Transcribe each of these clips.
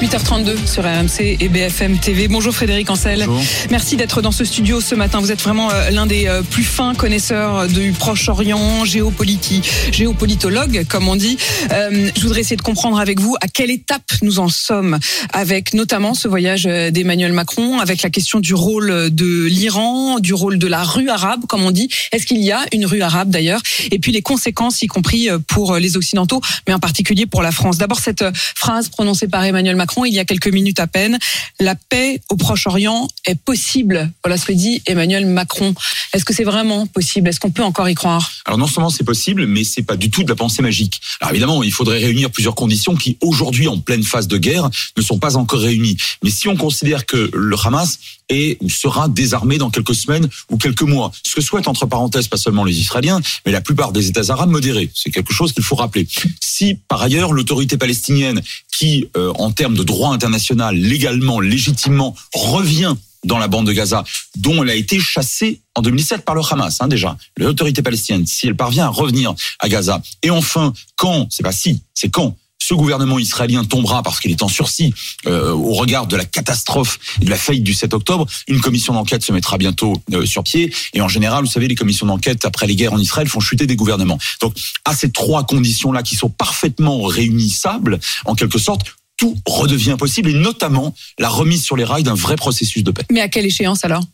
8h32 sur RMC et BFM TV. Bonjour Frédéric Ancel. Bonjour. Merci d'être dans ce studio ce matin. Vous êtes vraiment euh, l'un des euh, plus fins connaisseurs du Proche-Orient, géopolitique, géopolitologue, comme on dit. Euh, je voudrais essayer de comprendre avec vous à quelle étape nous en sommes avec notamment ce voyage d'Emmanuel Macron, avec la question du rôle de l'Iran, du rôle de la rue arabe, comme on dit. Est-ce qu'il y a une rue arabe d'ailleurs? Et puis les conséquences, y compris pour les Occidentaux, mais en particulier pour la France. D'abord cette phrase prononcée par Emmanuel Macron il y a quelques minutes à peine. La paix au Proche-Orient est possible. Voilà ce que dit Emmanuel Macron. Est-ce que c'est vraiment possible? Est-ce qu'on peut encore y croire? Alors non seulement c'est possible, mais c'est pas du tout de la pensée magique. Alors évidemment, il faudrait réunir plusieurs conditions qui aujourd'hui, en pleine phase de guerre, ne sont pas encore réunies. Mais si on considère que le Hamas est ou sera désarmé dans quelques semaines ou quelques mois, ce que souhaitent entre parenthèses pas seulement les Israéliens, mais la plupart des États arabes modérés, c'est quelque chose qu'il faut rappeler. Si par ailleurs l'autorité palestinienne, qui euh, en termes de droit international, légalement, légitimement, revient dans la bande de Gaza, dont elle a été chassée en 2017 par le Hamas, hein, déjà. L'autorité palestinienne, si elle parvient à revenir à Gaza. Et enfin, quand, c'est pas si, c'est quand ce gouvernement israélien tombera parce qu'il est en sursis euh, au regard de la catastrophe et de la faillite du 7 octobre, une commission d'enquête se mettra bientôt euh, sur pied. Et en général, vous savez, les commissions d'enquête après les guerres en Israël font chuter des gouvernements. Donc, à ces trois conditions-là qui sont parfaitement réunissables, en quelque sorte, tout redevient possible, et notamment la remise sur les rails d'un vrai processus de paix. Mais à quelle échéance alors?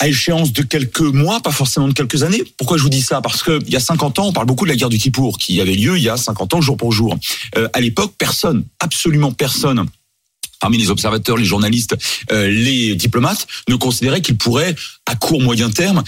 À échéance de quelques mois, pas forcément de quelques années. Pourquoi je vous dis ça? Parce que il y a 50 ans, on parle beaucoup de la guerre du Kippour, qui avait lieu il y a 50 ans, jour pour jour. Euh, à l'époque, personne, absolument personne, parmi les observateurs, les journalistes, euh, les diplomates, ne considéraient qu'il pourrait, à court moyen terme,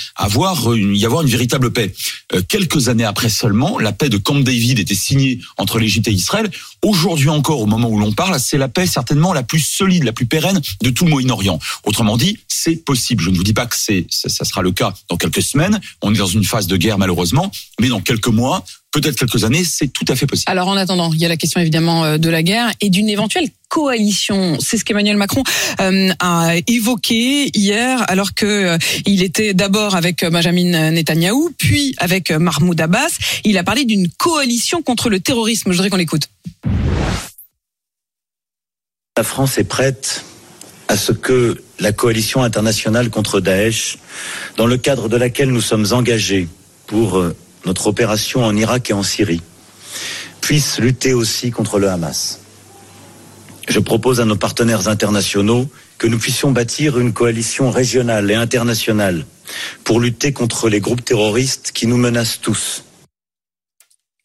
une, y avoir une véritable paix. Euh, quelques années après seulement, la paix de Camp David était signée entre l'Égypte et Israël. Aujourd'hui encore, au moment où l'on parle, c'est la paix certainement la plus solide, la plus pérenne de tout le Moyen-Orient. Autrement dit, c'est possible. Je ne vous dis pas que c'est, ça sera le cas dans quelques semaines. On est dans une phase de guerre malheureusement, mais dans quelques mois, peut-être quelques années, c'est tout à fait possible. Alors en attendant, il y a la question évidemment euh, de la guerre et d'une éventuelle coalition. C'est ce qu'Emmanuel Macron euh, a évoqué hier, alors que euh, il était d'abord avec Benjamin Netanyahou, puis avec Mahmoud Abbas. Il a parlé d'une coalition contre le terrorisme. Je voudrais qu'on l'écoute. La France est prête à ce que la coalition internationale contre Daesh, dans le cadre de laquelle nous sommes engagés pour notre opération en Irak et en Syrie, puisse lutter aussi contre le Hamas. Je propose à nos partenaires internationaux que nous puissions bâtir une coalition régionale et internationale pour lutter contre les groupes terroristes qui nous menacent tous.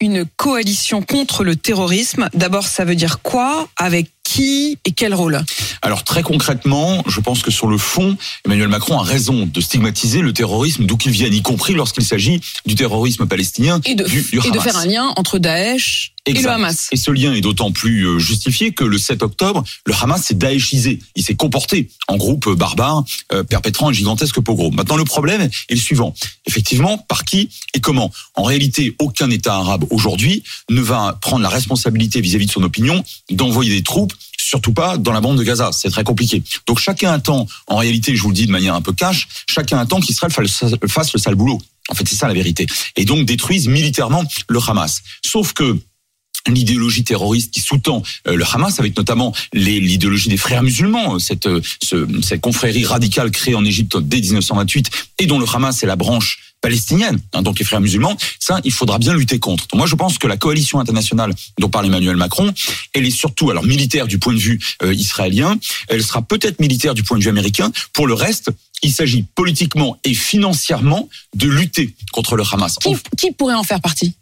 Une coalition contre le terrorisme. D'abord, ça veut dire quoi? Avec qui et quel rôle Alors très concrètement, je pense que sur le fond, Emmanuel Macron a raison de stigmatiser le terrorisme d'où qu'il vienne, y compris lorsqu'il s'agit du terrorisme palestinien et de, du, du et de faire un lien entre Daesh et le. Hamas. Et ce lien est d'autant plus euh, justifié que le 7 octobre, le Hamas s'est daéchisé. Il s'est comporté en groupe euh, barbare, euh, perpétrant un gigantesque pogrom. Maintenant, le problème est le suivant. Effectivement, par qui et comment? En réalité, aucun État arabe aujourd'hui ne va prendre la responsabilité vis-à-vis de son opinion d'envoyer des troupes surtout pas dans la bande de Gaza. C'est très compliqué. Donc chacun attend, en réalité, je vous le dis de manière un peu cash, chacun attend qu'Israël fasse fasse le sale boulot. En fait, c'est ça la vérité. Et donc détruise militairement le Hamas. Sauf que l'idéologie terroriste qui sous-tend euh, le Hamas, avec notamment l'idéologie des frères musulmans, euh, cette, euh, ce- cette confrérie radicale créée en Égypte dès 1928, et dont le Hamas est la branche palestinienne, hein, donc les frères musulmans, ça, il faudra bien lutter contre. Moi, je pense que la coalition internationale dont parle Emmanuel Macron, elle est surtout, alors militaire du point de vue israélien, elle sera peut-être militaire du point de vue américain. Pour le reste, il s'agit politiquement et financièrement de lutter contre le Hamas. Qui pourrait en faire partie?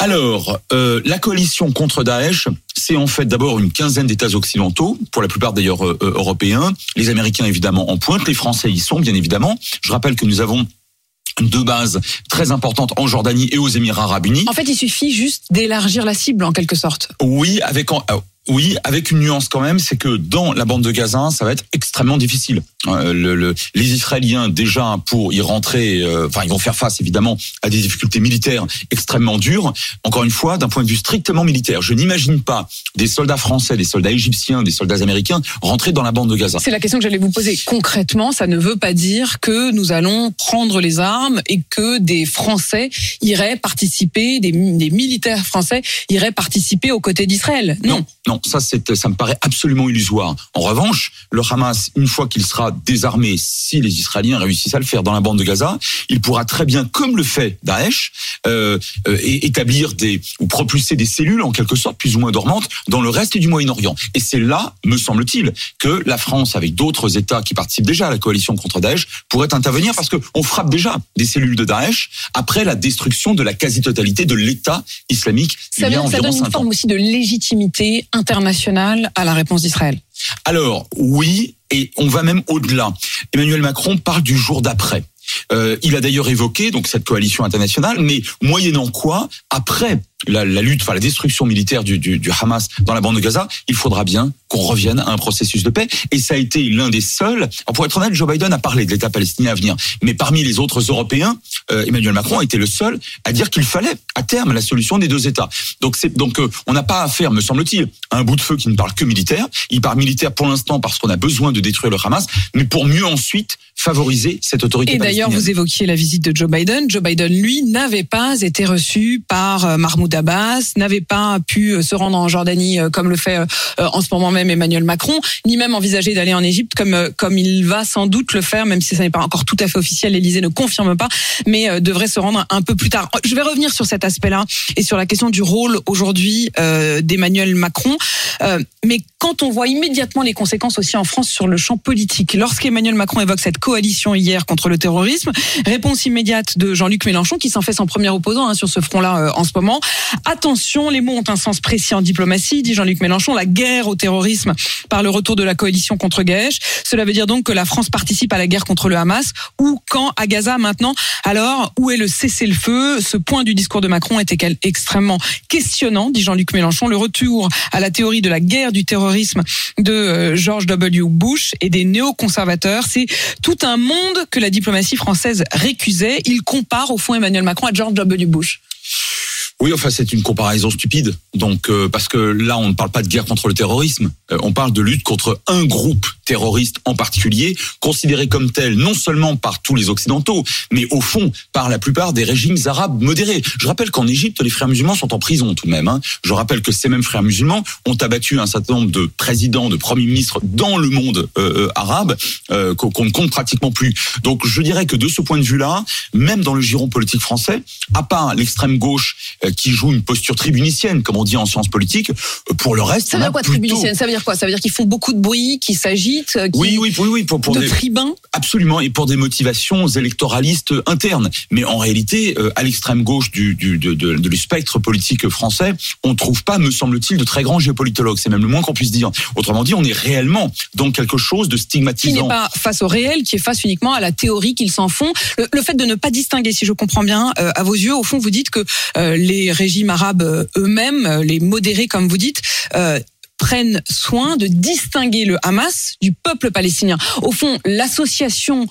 Alors, euh, la coalition contre Daesh, c'est en fait d'abord une quinzaine d'États occidentaux, pour la plupart d'ailleurs euh, euh, européens. Les Américains évidemment en pointe, les Français y sont bien évidemment. Je rappelle que nous avons deux bases très importantes en Jordanie et aux Émirats arabes unis. En fait, il suffit juste d'élargir la cible en quelque sorte. Oui, avec en- euh, oui, avec une nuance quand même, c'est que dans la bande de Gaza, ça va être extrêmement difficile. Euh, le- le- les Israéliens déjà pour y rentrer, euh, enfin ils vont faire face évidemment à des difficultés militaires extrêmement dures. Encore une fois, d'un point de vue strictement militaire, je n'imagine pas des soldats français, des soldats égyptiens, des soldats américains rentrer dans la bande de Gaza. C'est la question que j'allais vous poser. Concrètement, ça ne veut pas dire que nous allons prendre les armes et que des Français iraient participer, des, des militaires français iraient participer aux côtés d'Israël. Non. non, ça c'est, ça me paraît absolument illusoire. En revanche, le Hamas, une fois qu'il sera désarmé, si les Israéliens réussissent à le faire dans la bande de Gaza, il pourra très bien, comme le fait Daesh, euh, euh, établir des ou propulser des cellules en quelque sorte plus ou moins dormantes dans le reste du Moyen-Orient. Et c'est là, me semble-t-il, que la France, avec d'autres États qui participent déjà à la coalition contre Daesh, pourrait intervenir parce que on frappe déjà des cellules de Daesh après la destruction de la quasi-totalité de l'État islamique Ça, il y a ça donne une forme aussi de légitimité internationale à la réponse d'Israël. Alors oui, et on va même au-delà. Emmanuel Macron parle du jour d'après. Euh, il a d'ailleurs évoqué donc cette coalition internationale, mais moyennant quoi, après la, lutte, enfin la destruction militaire du, du, Hamas dans la bande de Gaza, il faudra bien qu'on revienne à un processus de paix. Et ça a été l'un des seuls. Alors pour être honnête, Joe Biden a parlé de l'État palestinien à venir, mais parmi les autres Européens, euh, Emmanuel Macron a été le seul à dire qu'il fallait à terme la solution des deux États. Donc donc euh, on n'a pas affaire, me semble-t-il, à un bout de feu qui ne parle que militaire. Il parle militaire pour l'instant parce qu'on a besoin de détruire le Hamas, mais pour mieux ensuite favoriser cette autorité. Et d'ailleurs, vous évoquiez la visite de Joe Biden. Joe Biden, lui, n'avait pas été reçu par euh, Mahmoud Abbas, n'avait pas pu euh, se rendre en Jordanie euh, comme le fait en ce moment même Emmanuel Macron, ni même envisager d'aller en Égypte comme comme il va sans doute le faire, même si ça n'est pas encore tout à fait officiel. L'Élysée ne confirme pas, mais devrait se rendre un peu plus tard. Je vais revenir sur cet aspect-là et sur la question du rôle aujourd'hui euh, d'Emmanuel Macron. Euh, mais on voit immédiatement les conséquences aussi en France sur le champ politique, lorsqu'Emmanuel Macron évoque cette coalition hier contre le terrorisme, réponse immédiate de Jean-Luc Mélenchon qui s'en fait son premier opposant hein, sur ce front-là euh, en ce moment. Attention, les mots ont un sens précis en diplomatie, dit Jean-Luc Mélenchon. La guerre au terrorisme par le retour de la coalition contre Daesh. Cela veut dire donc que la France participe à la guerre contre le Hamas. Ou quand à Gaza maintenant? Alors, où est le cessez-le-feu? Ce point du discours de Macron était extrêmement questionnant, dit Jean-Luc Mélenchon. Le retour à la théorie de la guerre du terrorisme de euh, George W. Bush et des néoconservateurs, c'est tout un monde que la diplomatie française récusait. Il compare au fond Emmanuel Macron à George W. Bush. Oui, enfin c'est une comparaison stupide. Donc euh, parce que là on ne parle pas de guerre contre le terrorisme, Euh, on parle de lutte contre un groupe terroriste en particulier, considéré comme tel non seulement par tous les occidentaux, mais au fond par la plupart des régimes arabes modérés. Je rappelle qu'en Égypte les frères musulmans sont en prison tout de même. Hein. Je rappelle que ces mêmes frères musulmans ont abattu un certain nombre de présidents, de premiers ministres dans le monde euh, euh, arabe euh, qu'on ne compte pratiquement plus. Donc je dirais que de ce point de vue-là, même dans le giron politique français, à part l'extrême gauche qui joue une posture tribunicienne, comme on dit en sciences politiques, euh, pour le reste, Ça veut dire quoi, plutôt- tribunicienne? Ça veut dire quoi? Ça veut dire qu'ils font beaucoup de bruit, qu'ils s'agitent, euh, qu'ils- Oui, oui, oui, oui, pour, pour de des, tribuns absolument, et pour des motivations électoralistes internes. Mais en réalité, euh, à l'extrême gauche du, du, de, de, de- du spectre politique français, on ne trouve pas, me semble-t-il, de très grands géopolitologues. C'est même le moins qu'on puisse dire. Autrement dit, on est réellement dans quelque chose de qui stigmatisant. n'est pas face au réel, qui est face uniquement à la théorie qu'ils s'en font. Le, le fait de ne pas distinguer, si je comprends bien, euh, à vos yeux, au fond, vous dites que euh, les régimes arabes euh, eux-mêmes, euh, les modérés, comme vous dites, euh, prennent soin de distinguer le Hamas du peuple palestinien. Au fond, l'association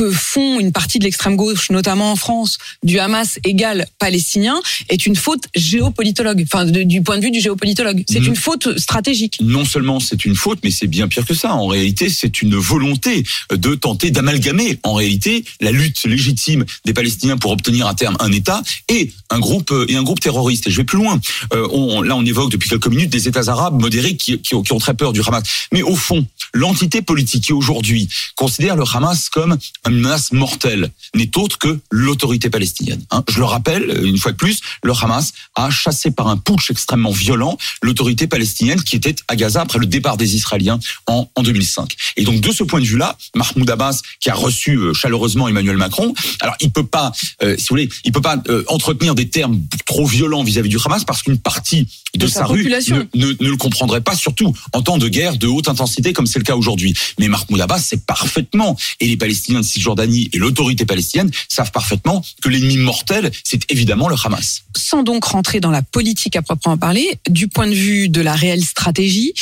que font une partie de l'extrême gauche, notamment en France, du Hamas égal palestinien, est une faute géopolitologue. Enfin, de- du point de vue du géopolitologue, c'est une faute stratégique. non seulement c'est une faute, mais c'est bien pire que ça. En réalité, c'est une volonté de tenter d'amalgamer, en réalité, la lutte légitime des Palestiniens pour obtenir à terme un État et un groupe euh, et un groupe terroriste. Et je vais plus loin. Euh, on, là, on évoque depuis quelques minutes des États arabes modérés qui, qui, ont, qui ont très peur du Hamas. Mais au fond, l'entité politique qui aujourd'hui considère le Hamas comme un menace mortelle n'est autre que l'autorité palestinienne. Hein. Je le rappelle, une fois de plus, le Hamas a chassé par un putsch extrêmement violent l'autorité palestinienne qui était à Gaza après le départ des Israéliens en, en 2005. Et donc de ce point de vue-là, Mahmoud Abbas, qui a reçu euh, chaleureusement Emmanuel Macron, alors il peut pas, euh, si vous voulez, il peut pas euh, entretenir des termes trop violents vis-à-vis du Hamas parce qu'une partie de, De sa, sa rue ne, ne, ne le comprendrait pas, surtout en temps de guerre de haute intensité comme c'est le cas aujourd'hui. Mais Mahmoud Abbas sait parfaitement, et les Palestiniens Cisjordanie et l'autorité palestinienne savent parfaitement que l'ennemi mortel, c'est évidemment le Hamas. Sans donc rentrer dans la politique à proprement parler, du point de vue de la réelle stratégie,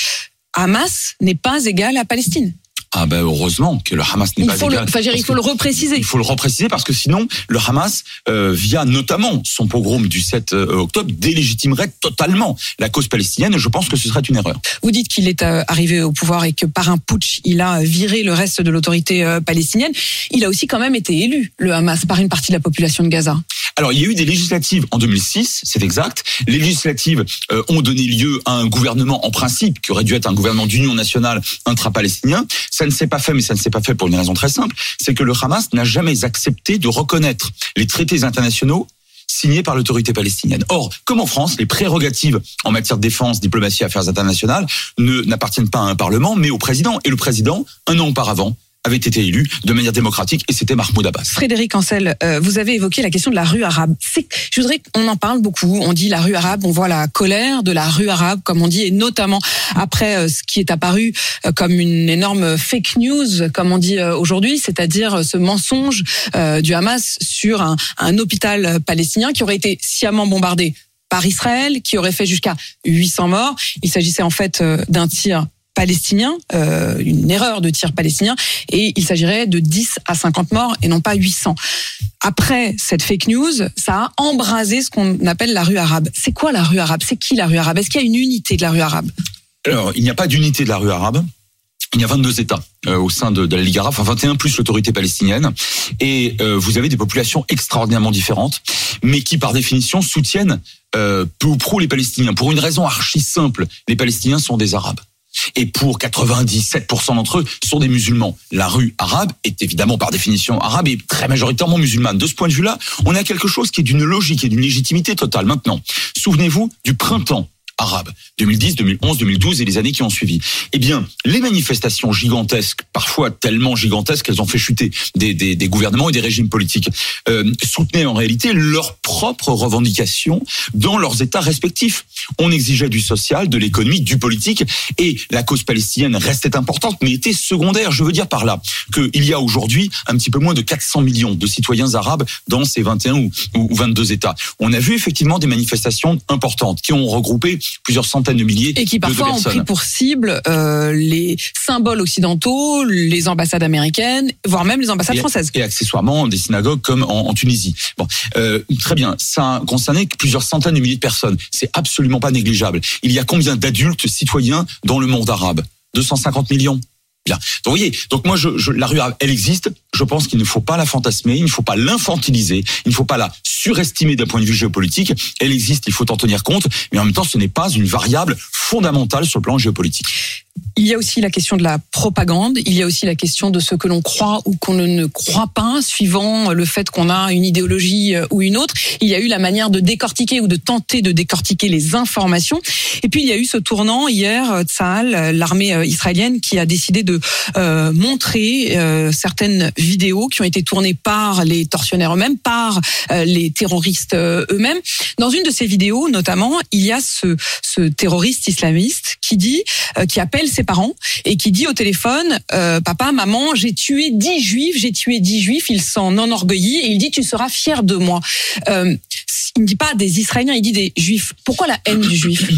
Hamas n'est pas égal à Palestine. Ah ben heureusement que le Hamas n'est pas faut, le, enfin, il faut le repréciser. Il faut le repréciser parce que sinon, le Hamas, euh, via notamment son pogrom du 7 octobre, délégitimerait totalement la cause palestinienne. Et je pense que ce serait une erreur. Vous dites qu'il est euh, arrivé au pouvoir et que par un putsch, il a viré le reste de l'autorité euh, palestinienne. Il a aussi quand même été élu, le Hamas, par une partie de la population de Gaza. Alors, il y a eu des législatives en 2006, c'est exact. Les législatives euh, ont donné lieu à un gouvernement en principe qui aurait dû être un gouvernement d'union nationale intra-palestinien. Ça ne s'est pas fait, mais ça ne s'est pas fait pour une raison très simple, c'est que le Hamas n'a jamais accepté de reconnaître les traités internationaux signés par l'autorité palestinienne. Or, comme en France, les prérogatives en matière de défense, diplomatie, affaires internationales ne n'appartiennent pas à un parlement, mais au président. Et le président, un an auparavant, avait été élu de manière démocratique, et c'était Mahmoud Abbas. Frédéric Ancel, euh, vous avez évoqué la question de la rue arabe. Je voudrais qu'on en parle beaucoup. On dit la rue arabe, on voit la colère de la rue arabe, comme on dit, et notamment après euh, ce qui est apparu euh, comme une énorme fake news, comme on dit aujourd'hui, c'est-à-dire ce mensonge du Hamas sur un, hôpital palestinien qui aurait été sciemment bombardé par Israël, qui aurait fait jusqu'à 800 morts. Il s'agissait en fait d'un tir palestinien, euh, une erreur de tir palestinien, et il s'agirait de 10 à 50 morts et non pas 800. Après cette fake news, ça a embrasé ce qu'on appelle la rue arabe. C'est quoi la rue arabe? C'est qui la rue arabe? Est-ce qu'il y a une unité de la rue arabe? Alors, il n'y a pas d'unité de la rue arabe. Il y a 22 États euh, au sein de, la Ligue arabe, enfin 21 plus l'autorité palestinienne, et euh, vous avez des populations extraordinairement différentes, mais qui par définition soutiennent peu ou prou les Palestiniens. Pour une raison archi simple, les Palestiniens sont des Arabes. Et pour 97% d'entre eux sont des musulmans. La rue arabe est évidemment par définition arabe et très majoritairement musulmane. De ce point de vue-là, on a quelque chose qui est d'une logique et d'une légitimité totale. Maintenant, souvenez-vous du printemps arabe, 2010, 2011, 2012 et les années qui ont suivi. Eh bien, les manifestations gigantesques, parfois tellement gigantesques qu'elles ont fait chuter des, des, des gouvernements et des régimes politiques, euh, soutenaient en réalité leurs propres revendications dans leurs États respectifs. On exigeait du social, de l'économie, du politique, et la cause palestinienne restait importante, mais était secondaire. Je veux dire par là qu'il y a aujourd'hui un petit peu moins de 400 millions de citoyens arabes dans ces 21 ou, ou 22 États. On a vu effectivement des manifestations importantes qui ont regroupé plusieurs centaines de milliers Et qui de parfois ont pris pour cible euh, les symboles occidentaux, les ambassades américaines, voire même les ambassades et, françaises. et accessoirement des synagogues comme en, en Tunisie. Bon, euh, très bien, ça que plusieurs centaines de milliers de personnes. C'est absolument pas négligeable. Il y a combien d'adultes citoyens dans le monde arabe? 250 millions. Donc, vous voyez, moi, la rue elle existe. Je pense qu'il ne faut pas la fantasmer, il ne faut pas l'infantiliser, il ne faut pas la surestimer d'un point de vue géopolitique. Elle existe, il faut en tenir compte, mais en même temps, ce n'est pas une variable fondamentale sur le plan géopolitique. Il y a aussi la question de la propagande, il y a aussi la question de ce que l'on croit ou qu'on ne croit pas, suivant le fait qu'on a une idéologie euh, ou une autre. Il y a eu la manière de décortiquer ou de tenter de décortiquer les informations. Et puis il y a eu ce tournant hier, Tsahal, euh, l'armée euh, israélienne, qui a décidé de montrer certaines vidéos qui ont été tournées par les tortionnaires eux-mêmes, par les terroristes eux-mêmes. Dans une de ces vidéos, notamment, il y a ce, terroriste islamiste qui dit, qui appelle ses parents et qui dit au téléphone, euh, papa, maman, j'ai tué dix juifs, j'ai tué dix juifs. Il s'en enorgueillit et il dit, tu seras fier de moi. Euh, il ne dit pas des Israéliens, il dit des juifs. Pourquoi la haine du juif?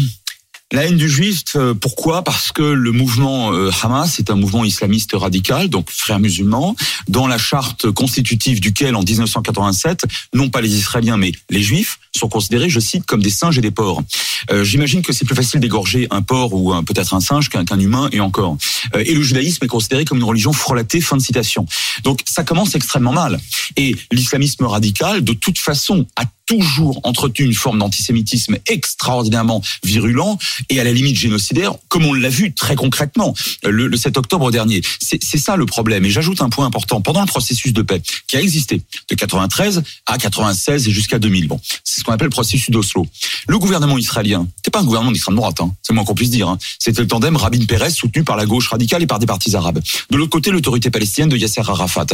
La haine du juif, euh, pourquoi? Parce que le mouvement euh, Hamas est un mouvement islamiste radical, donc frères musulmans, dans la charte constitutive duquel, en 1987, non pas les Israéliens, mais les juifs sont considérés, je cite, comme des singes et des porcs. Euh, J'imagine que c'est plus facile d'égorger un porc ou peut-être un singe qu'un qu'un humain, et encore. Euh, et le judaïsme est considéré comme une religion frelatée, fin de citation. Donc ça commence extrêmement mal. Et l'islamisme radical, de toute façon, a toujours entretenu une forme d'antisémitisme extraordinairement virulent et à la limite génocidaire, comme on l'a vu très concrètement le, le 7 octobre dernier. C'est ça le problème. Et j'ajoute un point important. Pendant le processus de paix qui a existé de 93 à 96 et jusqu'à 2000, bon, c'est ce qu'on appelle le processus d'Oslo. Le gouvernement israélien, c'est pas un gouvernement d'extrême droite, hein, c'est moins qu'on puisse dire. Hein. C'était le tandem Rabin-Pérez soutenu par la gauche radicale et par des partis arabes. De l'autre côté, l'autorité palestinienne de Yasser Arafat.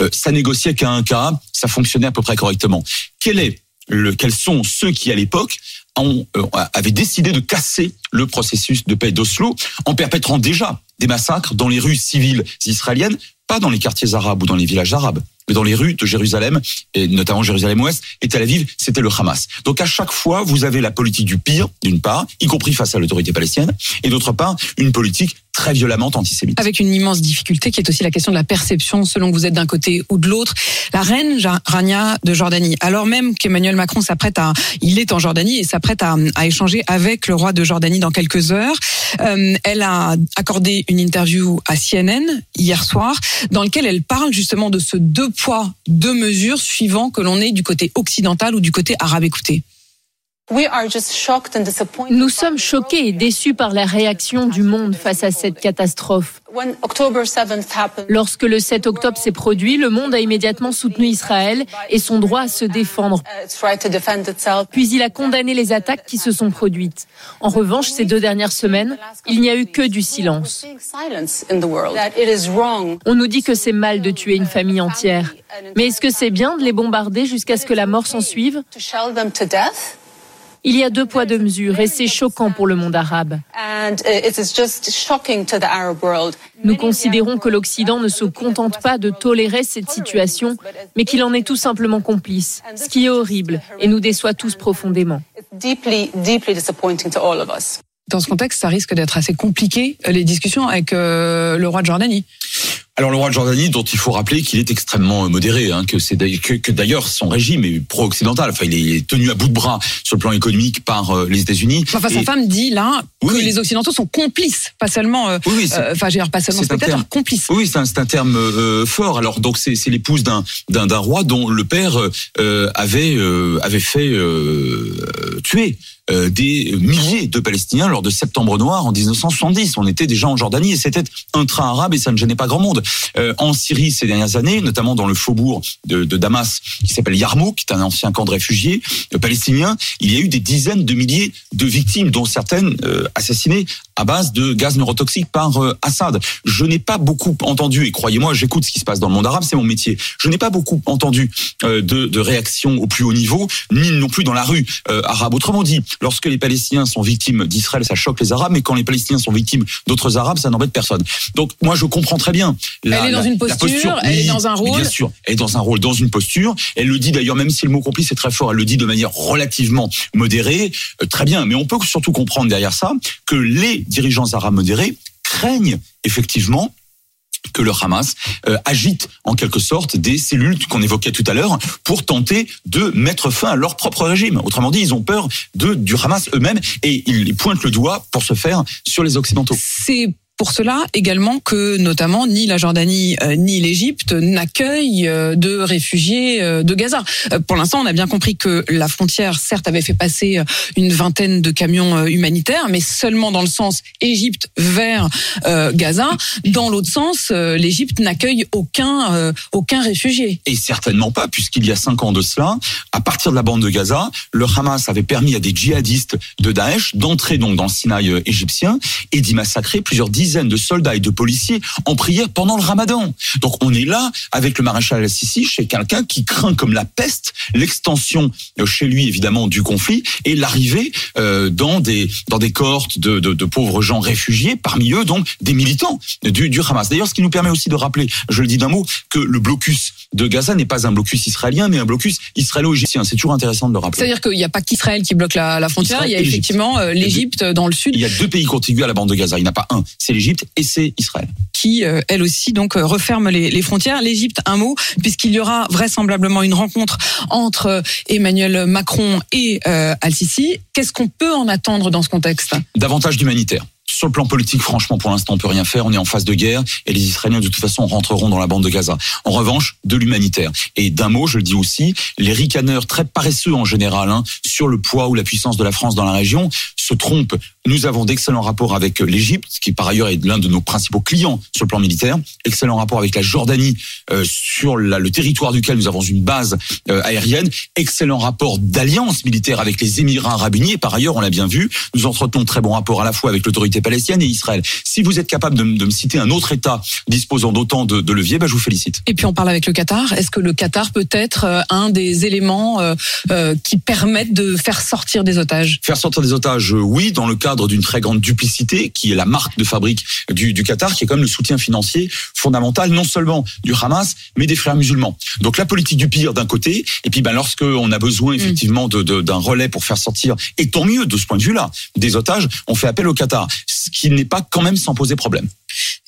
Euh, ça négociait qu'à un cas, ça fonctionnait à peu près correctement. Quel est le, quels sont ceux qui, à l'époque, ont, euh, avaient décidé de casser le processus de paix d'Oslo en perpétrant déjà des massacres dans les rues civiles israéliennes, pas dans les quartiers arabes ou dans les villages arabes, mais dans les rues de Jérusalem, et notamment Jérusalem-Ouest et Tel Aviv, c'était le Hamas. Donc à chaque fois, vous avez la politique du pire, d'une part, y compris face à l'autorité palestinienne, et d'autre part, une politique très violemment antisémite. Avec une immense difficulté qui est aussi la question de la perception selon que vous êtes d'un côté ou de l'autre. La reine Rania de Jordanie, alors même qu'Emmanuel Macron s'apprête à, il est en Jordanie et s'apprête à, échanger avec le roi de Jordanie dans quelques heures, euh, elle a accordé une interview à CNN hier soir dans lequel elle parle justement de ce deux poids, deux mesures suivant que l'on est du côté occidental ou du côté arabe. Écoutez. Nous sommes choqués et déçus par la réaction du monde face à cette catastrophe. Lorsque le 7 octobre s'est produit, le monde a immédiatement soutenu Israël et son droit à se défendre. Puis il a condamné les attaques qui se sont produites. En revanche, ces deux dernières semaines, il n'y a eu que du silence. On nous dit que c'est mal de tuer une famille entière. Mais est-ce que c'est bien de les bombarder jusqu'à ce que la mort s'en suive? Il y a deux poids, deux mesures et c'est choquant pour le monde arabe. Nous considérons que l'Occident ne se contente pas de tolérer cette situation, mais qu'il en est tout simplement complice, ce qui est horrible et nous déçoit tous profondément. Dans ce contexte, ça risque d'être assez compliqué, les discussions avec euh, le roi de Jordanie. Alors le roi de Jordanie, dont il faut rappeler qu'il est extrêmement modéré, hein, que c'est que, d'ailleurs son régime est pro-occidental. Enfin, il est tenu à bout de bras sur le plan économique par euh, les États-Unis. Enfin, sa femme dit là que les Occidentaux sont complices, pas seulement. Euh, oui, euh, enfin, j'ai pas seulement spectateurs, complices. Oui, c'est un, un, terme euh, fort. Alors donc c'est l'épouse d'un d'un roi dont le père avait avait fait tuer euh, des milliers de Palestiniens lors de Septembre Noir en 1970. On était déjà en Jordanie et c'était un train arabe et ça ne gênait pas grand monde. Euh, en Syrie ces dernières années, notamment dans le faubourg de, de Damas qui s'appelle Yarmouk, qui est un ancien camp de réfugiés euh, palestiniens, il y a eu des dizaines de milliers de victimes, dont certaines assassinées à base de gaz neurotoxiques par Assad. Je n'ai pas beaucoup entendu, et croyez-moi, j'écoute ce qui se passe dans le monde arabe, c'est mon métier. Je n'ai pas beaucoup entendu de, de réactions au plus haut niveau, ni non plus dans la rue arabe. Autrement dit, lorsque les Palestiniens sont victimes d'Israël, ça choque les Arabes, mais quand les Palestiniens sont victimes d'autres Arabes, ça n'embête personne. Donc moi, je comprends très bien. La, elle est dans une posture, elle est dans un rôle. Bien sûr, elle est dans un rôle, dans une posture. Elle le dit d'ailleurs, même si le mot complice est très fort, elle le dit de manière relativement modérée. Euh, très bien, mais on peut surtout comprendre derrière ça que les dirigeants arabes modérés craignent effectivement que le Hamas euh, agite en quelque sorte des cellules qu'on évoquait tout à l'heure pour tenter de mettre fin à leur propre régime. Autrement dit, ils ont peur de du Hamas eux-mêmes et ils pointent le doigt pour se faire sur les Occidentaux. Pour cela également que notamment ni la Jordanie euh, ni l'Égypte n'accueillent euh, de réfugiés euh, de Gaza. Pour l'instant, on a bien compris que la frontière, certes, avait fait passer une vingtaine de camions humanitaires, mais seulement dans le sens Égypte vers Gaza. Dans l'autre sens, l'Égypte n'accueille aucun aucun réfugié. Et certainement pas, puisqu'il y a cinq ans de cela, à partir de la bande de Gaza, le Hamas avait permis à des djihadistes de Daesh d'entrer donc dans le Sinaï égyptien et d'y massacrer plusieurs dizaines dizaines de soldats et de policiers en prière pendant le ramadan. Donc on est là avec le maréchal Al-Sisi chez quelqu'un qui craint comme la peste l'extension euh, chez lui évidemment du conflit et l'arrivée euh, dans des dans des cohortes de, de, de, pauvres gens réfugiés, parmi eux donc des militants du, du Hamas. D'ailleurs, ce qui nous permet aussi de rappeler, je le dis d'un mot, que le blocus de Gaza n'est pas un blocus israélien, mais un blocus israélo-égyptien. C'est toujours intéressant de le rappeler. C'est-à-dire qu'il n'y a pas qu'Israël qui bloque la, la frontière, il y a effectivement euh, l'Égypte dans le sud. Il y a deux pays contigus à la bande de Gaza. Il n'y en a pas un, c'est l'Égypte et c'est Israël. Qui, euh, elle aussi, donc euh, referme les, les frontières. L'Égypte, un mot, puisqu'il y aura vraisemblablement une rencontre entre euh, Emmanuel Macron et Al-Sisi. Qu'est-ce qu'on peut en attendre dans ce contexte? Davantage d'humanitaire Sur le plan politique, franchement, pour l'instant, on peut rien faire. On est en phase de guerre et les Israéliens, de toute façon, rentreront dans la bande de Gaza. En revanche, de l'humanitaire. Et d'un mot, je le dis aussi, les ricaneurs très paresseux en général hein, sur le poids ou la puissance de la France dans la région se trompent. Nous avons d'excellents rapports avec l'Égypte, qui par ailleurs est l'un de nos principaux clients sur le plan militaire. Excellents rapports avec la Jordanie, euh, sur la, le territoire duquel nous avons une base euh, aérienne. Excellents rapports d'alliance militaire avec les Émirats arabes unis. Et par ailleurs, on l'a bien vu, nous entretenons très bons rapports à la fois avec l'autorité palestinienne et Israël. Si vous êtes capable de, de me citer un autre État disposant d'autant de, de leviers, bah, je vous félicite. Et puis on parle avec le Qatar. Est-ce que le Qatar peut être euh, un des éléments euh, euh, qui permettent de faire sortir des otages? Faire sortir des otages, oui, dans le cadre d'une très grande duplicité qui est la marque de fabrique du, du Qatar, qui est comme le soutien financier fondamental non seulement du Hamas, mais des frères musulmans. Donc la politique du pire d'un côté, et puis ben, lorsque on a besoin effectivement de, de, d'un relais pour faire sortir, et tant mieux de ce point de vue-là, des otages, on fait appel au Qatar, ce qui n'est pas quand même sans poser problème.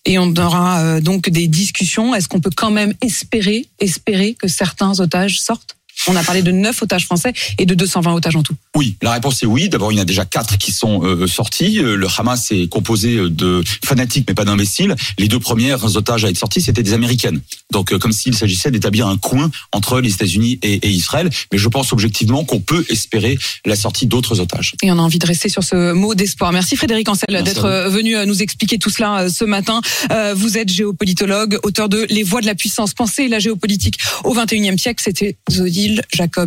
Et on aura euh, donc des discussions. Est-ce qu'on peut quand même espérer, espérer que certains otages sortent? On a parlé de 9 otages français et de 220 otages en tout. Oui, la réponse est oui. D'abord, il y en a déjà quatre qui sont euh, sortis. Euh, Le Hamas est composé de fanatiques, mais pas d'imbéciles. Les deux premières otages à être sortis, c'était des Américaines. Donc, euh, comme s'il s'agissait d'établir un coin entre les États-Unis et, et Israël. Mais je pense objectivement qu'on peut espérer la sortie d'autres otages. Et on a envie de rester sur ce mot d'espoir. Merci Frédéric Ancel d'être venu nous expliquer tout cela ce matin. Vous êtes géopolitologue, auteur de Les voies de la puissance. Pensez la géopolitique au 21e siècle. C'était Zodile Jacob.